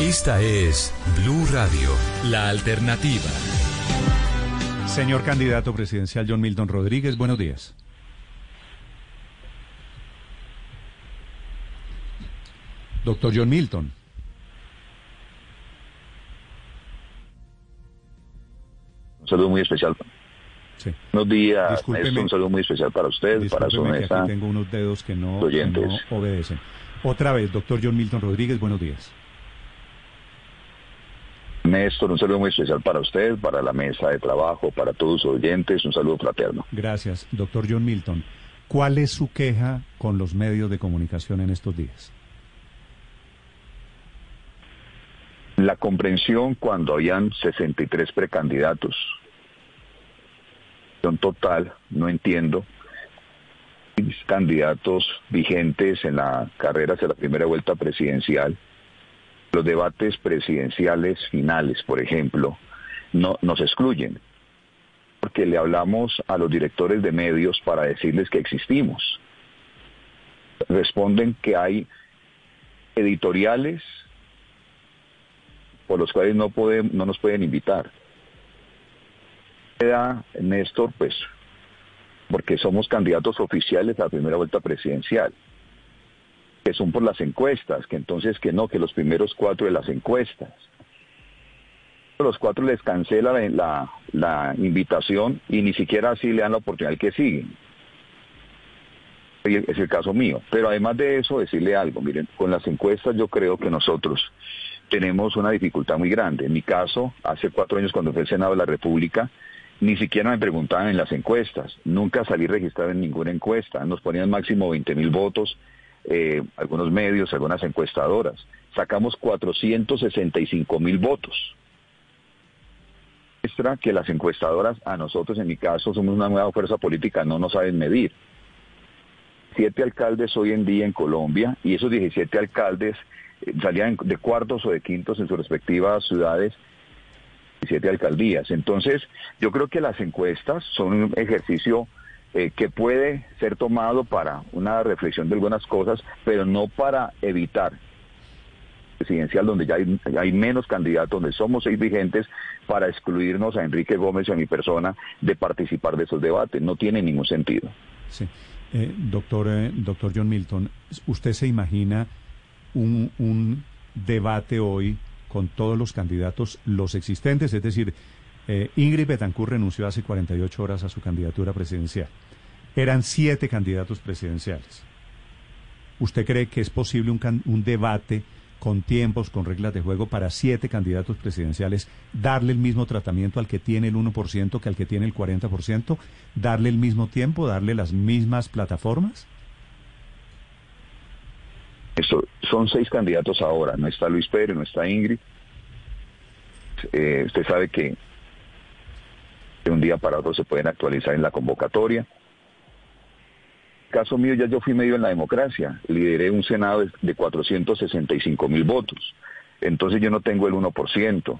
Esta es Blue Radio, la alternativa. Señor candidato presidencial John Milton Rodríguez, buenos días. Doctor John Milton. Un saludo muy especial. Sí. Buenos días, Discúlpeme. Néstor, un saludo muy especial para usted, para su mesa. aquí tengo unos dedos que no, que oyentes. no obedecen. Otra vez, doctor John Milton Rodríguez, buenos días. Néstor, un saludo muy especial para usted, para la mesa de trabajo, para todos sus oyentes, un saludo fraterno. Gracias, doctor John Milton. ¿Cuál es su queja con los medios de comunicación en estos días? La comprensión cuando habían 63 precandidatos. En total, no entiendo. Candidatos vigentes en la carrera hacia la primera vuelta presidencial. Los debates presidenciales finales, por ejemplo, no nos excluyen. Porque le hablamos a los directores de medios para decirles que existimos. Responden que hay editoriales por los cuales no, podemos, no nos pueden invitar. Queda, Néstor, pues, porque somos candidatos oficiales a primera vuelta presidencial, que son por las encuestas, que entonces que no, que los primeros cuatro de las encuestas. Los cuatro les cancela la, la, invitación y ni siquiera así le dan la oportunidad que siguen. Es el caso mío. Pero además de eso, decirle algo. Miren, con las encuestas yo creo que nosotros tenemos una dificultad muy grande. En mi caso, hace cuatro años cuando fui al Senado de la República, ni siquiera me preguntaban en las encuestas. Nunca salí registrado en ninguna encuesta. Nos ponían máximo 20 mil votos, eh, algunos medios, algunas encuestadoras. Sacamos 465 mil votos. Muestra que las encuestadoras, a nosotros en mi caso, somos una nueva fuerza política, no nos saben medir. Siete alcaldes hoy en día en Colombia y esos 17 alcaldes eh, salían de cuartos o de quintos en sus respectivas ciudades siete alcaldías. Entonces, yo creo que las encuestas son un ejercicio eh, que puede ser tomado para una reflexión de algunas cosas, pero no para evitar presidencial donde ya hay, hay menos candidatos, donde somos seis vigentes, para excluirnos a Enrique Gómez y a mi persona de participar de esos debates. No tiene ningún sentido. Sí. Eh, doctor, eh, doctor John Milton, ¿usted se imagina un, un debate hoy con todos los candidatos, los existentes? Es decir, eh, Ingrid Betancourt renunció hace 48 horas a su candidatura presidencial. Eran siete candidatos presidenciales. ¿Usted cree que es posible un, debate con tiempos, con reglas de juego para siete candidatos presidenciales, darle el mismo tratamiento al que tiene el 1% que al que tiene el 40%, darle el mismo tiempo, darle las mismas plataformas? Eso, son seis candidatos ahora, no está Luis Pérez, no está Ingrid. Eh, usted sabe que de un día para otro se pueden actualizar en la convocatoria. Caso mío, ya yo fui medio en la democracia, lideré un Senado de, de 465 mil votos, entonces yo no tengo el 1%.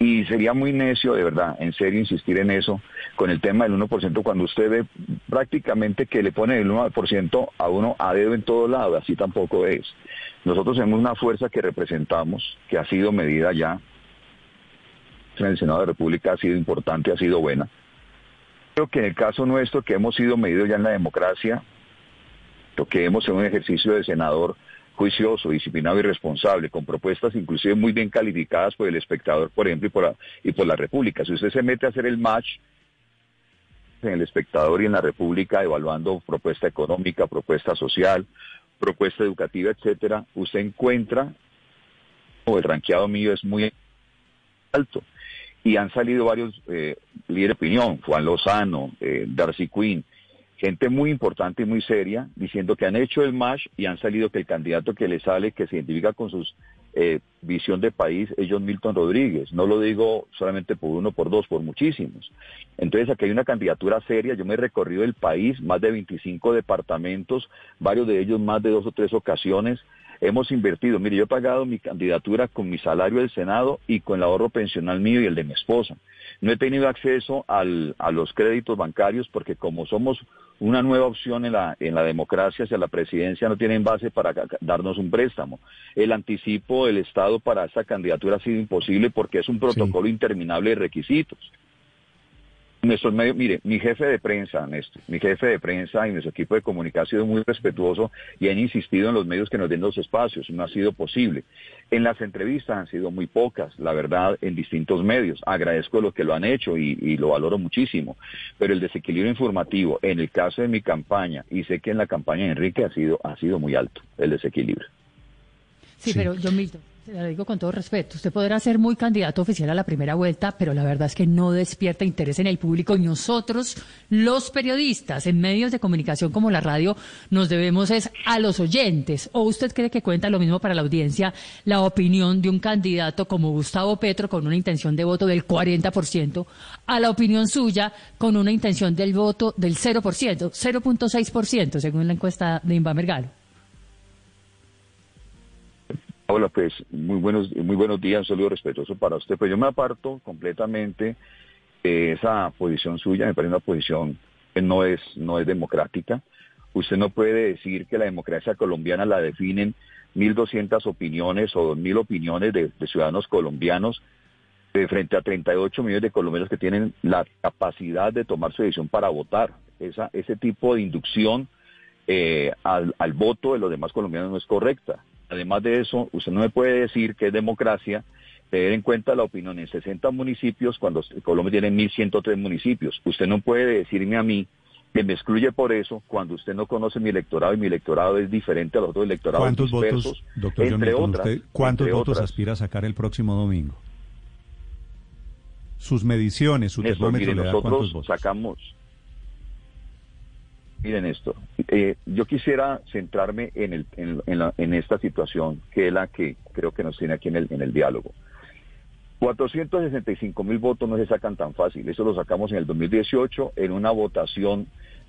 Y sería muy necio, de verdad, en serio, insistir en eso, con el tema del 1%, cuando usted ve prácticamente que le pone el 1% a uno a dedo en todo lado, así tampoco es. Nosotros tenemos una fuerza que representamos, que ha sido medida ya, en el Senado de la República ha sido importante, ha sido buena. Creo que en el caso nuestro, que hemos sido medidos ya en la democracia, lo que hemos en un ejercicio de senador juicioso, disciplinado y responsable, con propuestas inclusive muy bien calificadas por el espectador, por ejemplo, y por la, y por la República. Si usted se mete a hacer el match en el espectador y en la República, evaluando propuesta económica, propuesta social, propuesta educativa, etcétera, usted encuentra, o el ranqueado mío es muy alto. Y han salido varios eh, líderes de opinión, Juan Lozano, eh, Darcy Quinn, gente muy importante y muy seria, diciendo que han hecho el match y han salido que el candidato que le sale, que se identifica con su eh, visión de país, es John Milton Rodríguez. No lo digo solamente por uno, por dos, por muchísimos. Entonces aquí hay una candidatura seria. Yo me he recorrido el país, más de 25 departamentos, varios de ellos más de dos o tres ocasiones. Hemos invertido, mire, yo he pagado mi candidatura con mi salario del Senado y con el ahorro pensional mío y el de mi esposa. No he tenido acceso al, a los créditos bancarios porque como somos una nueva opción en la, en la democracia hacia la presidencia no tienen base para darnos un préstamo. El anticipo del Estado para esa candidatura ha sido imposible porque es un protocolo interminable de requisitos nuestros medios, mire, mi jefe de prensa, Néstor, mi jefe de prensa y nuestro equipo de comunicación ha sido muy respetuoso y han insistido en los medios que nos den los espacios, no ha sido posible. En las entrevistas han sido muy pocas, la verdad, en distintos medios. Agradezco lo que lo han hecho y, y lo valoro muchísimo, pero el desequilibrio informativo, en el caso de mi campaña, y sé que en la campaña de Enrique ha sido, ha sido muy alto el desequilibrio. Sí, pero yo mismo lo digo con todo respeto, usted podrá ser muy candidato oficial a la primera vuelta, pero la verdad es que no despierta interés en el público y nosotros, los periodistas, en medios de comunicación como la radio, nos debemos es a los oyentes. ¿O usted cree que cuenta lo mismo para la audiencia la opinión de un candidato como Gustavo Petro con una intención de voto del 40% a la opinión suya con una intención del voto del 0%, 0.6% según la encuesta de Invamer Galo? Hola, pues muy buenos, muy buenos días, un saludo respetuoso para usted. Pues yo me aparto completamente de esa posición suya, me parece una posición que no es, no es democrática. Usted no puede decir que la democracia colombiana la definen 1.200 opiniones o 2.000 opiniones de, ciudadanos colombianos de frente a 38 millones de colombianos que tienen la capacidad de tomar su decisión para votar. Esa, ese tipo de inducción eh, al voto de los demás colombianos no es correcta. Además de eso, usted no me puede decir que es democracia tener en cuenta la opinión en 60 municipios cuando Colombia tiene 1.103 municipios. Usted no puede decirme a mí que me excluye por eso cuando usted no conoce mi electorado y mi electorado es diferente a los otros electorados ¿Cuántos votos, doctor entre otras, ¿Cuántos votos aspira a sacar el próximo domingo? Sus mediciones, su termómetro le da nosotros sacamos Miren esto, eh, yo quisiera centrarme en, el, en, esta situación, que es la que creo que nos tiene aquí en el, en el diálogo. 465 mil votos no se sacan tan fácil, eso lo sacamos en el 2018 en una votación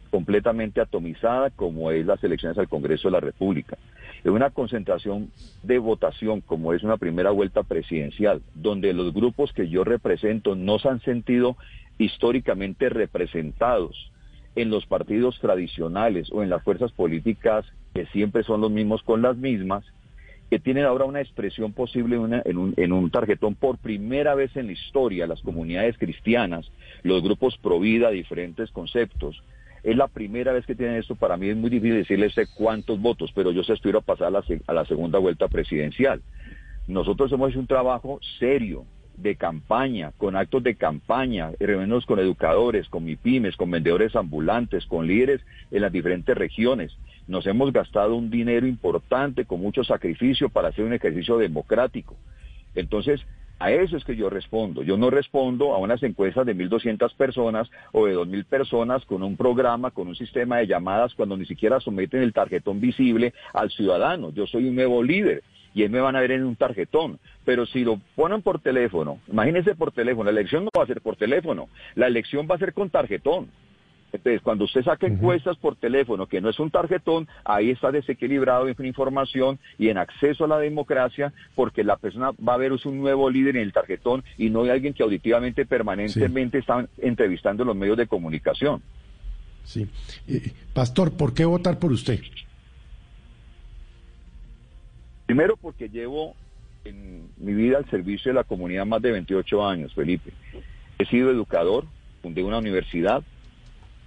completamente atomizada como es las elecciones al Congreso de la República. En una concentración de votación como es una primera vuelta presidencial, donde los grupos que yo represento no se han sentido históricamente representados en los partidos tradicionales o en las fuerzas políticas que siempre son los mismos con las mismas, que tienen ahora una expresión posible en, un, en un tarjetón por primera vez en la historia, las comunidades cristianas, los grupos pro vida, diferentes conceptos. Es la primera vez que tienen esto, para mí es muy difícil decirles cuántos votos, pero yo se aspiro a pasar a la, a la segunda vuelta presidencial. Nosotros hemos hecho un trabajo serio, de campaña, con actos de campaña, reuniones con educadores, con MIPIMES, con vendedores ambulantes, con líderes en las diferentes regiones. Nos hemos gastado un dinero importante con mucho sacrificio para hacer un ejercicio democrático. Entonces, a eso es que yo respondo. Yo no respondo a unas encuestas de 1.200 personas o de 2.000 personas con un programa, con un sistema de llamadas, cuando ni siquiera someten el tarjetón visible al ciudadano. Yo soy un nuevo líder y él me van a ver en un tarjetón. Pero si lo ponen por teléfono, imagínense por teléfono, la elección no va a ser por teléfono, la elección va a ser con tarjetón. Entonces, cuando usted saca encuestas por teléfono, que no es un tarjetón, ahí está desequilibrado en información y en acceso a la democracia, porque la persona va a ver un nuevo líder en el tarjetón y no hay alguien que auditivamente, permanentemente está entrevistando en los medios de comunicación. Sí. Eh, Pastor, ¿por qué votar por usted? Primero porque llevo en mi vida al servicio de la comunidad más de 28 años, Felipe. He sido educador, fundé una universidad,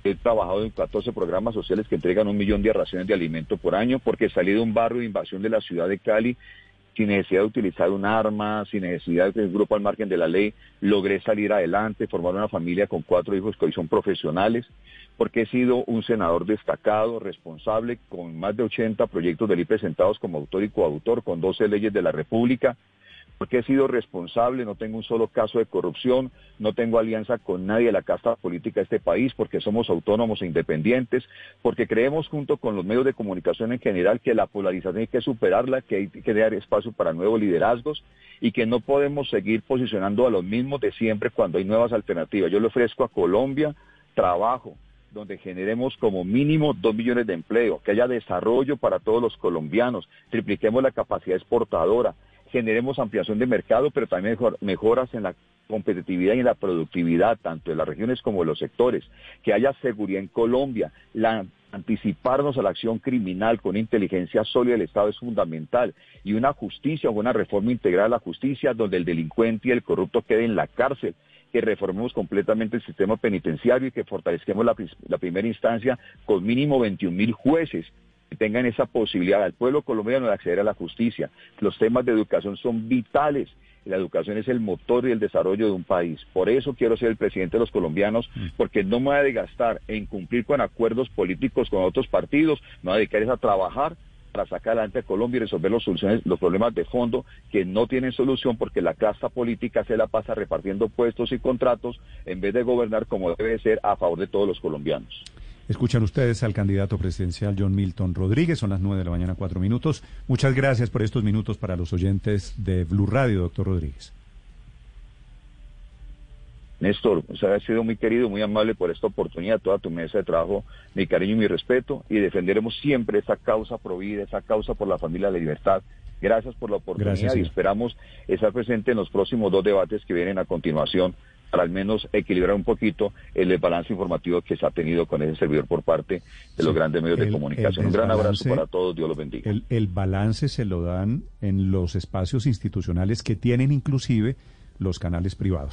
he trabajado en 14 programas sociales que entregan un millón de raciones de alimento por año porque salí de un barrio de invasión de la ciudad de Cali sin necesidad de utilizar un arma, sin necesidad de tener un grupo al margen de la ley, logré salir adelante, formar una familia con cuatro hijos que hoy son profesionales, porque he sido un senador destacado, responsable, con más de 80 proyectos de ley presentados como autor y coautor, con 12 leyes de la República, porque he sido responsable, no tengo un solo caso de corrupción, no tengo alianza con nadie de la casta política de este país, porque somos autónomos e independientes, porque creemos junto con los medios de comunicación en general que la polarización hay que superarla, que hay que dar espacio para nuevos liderazgos y que no podemos seguir posicionando a los mismos de siempre cuando hay nuevas alternativas. Yo le ofrezco a Colombia trabajo, donde generemos como mínimo dos millones de empleo, que haya desarrollo para todos los colombianos, tripliquemos la capacidad exportadora, generemos ampliación de mercado, pero también mejoras en la competitividad y en la productividad, tanto de las regiones como de los sectores, que haya seguridad en Colombia, la, anticiparnos a la acción criminal con inteligencia sólida del Estado es fundamental. Y una justicia o una reforma integral a la justicia donde el delincuente y el corrupto queden en la cárcel. Que reformemos completamente el sistema penitenciario y que fortalezcamos la, la primera instancia con mínimo 21 mil jueces que tengan esa posibilidad al pueblo colombiano de acceder a la justicia. Los temas de educación son vitales la educación es el motor y el desarrollo de un país. Por eso quiero ser el presidente de los colombianos, mm. porque no me voy a desgastar en cumplir con acuerdos políticos con otros partidos, me voy a dedicar a trabajar para sacar adelante a Colombia y resolver los, soluciones, los problemas de fondo que no tienen solución porque la casta política se la pasa repartiendo puestos y contratos en vez de gobernar como debe ser a favor de todos los colombianos. Escuchan ustedes al candidato presidencial John Milton Rodríguez, son las nueve de la mañana, cuatro minutos. Muchas gracias por estos minutos para los oyentes de Blue Radio, doctor Rodríguez. Néstor, usted ha sido muy querido, muy amable por esta oportunidad, toda tu mesa de trabajo, mi cariño y mi respeto, y defenderemos siempre esa causa provida, esa causa por la familia de la libertad. Gracias por la oportunidad y esperamos estar presente en los próximos dos debates que vienen a continuación para al menos equilibrar un poquito el balance informativo que se ha tenido con ese servidor por parte de los grandes medios de comunicación. Un gran abrazo para todos, Dios los bendiga. El, el balance se lo dan en los espacios institucionales que tienen inclusive los canales privados.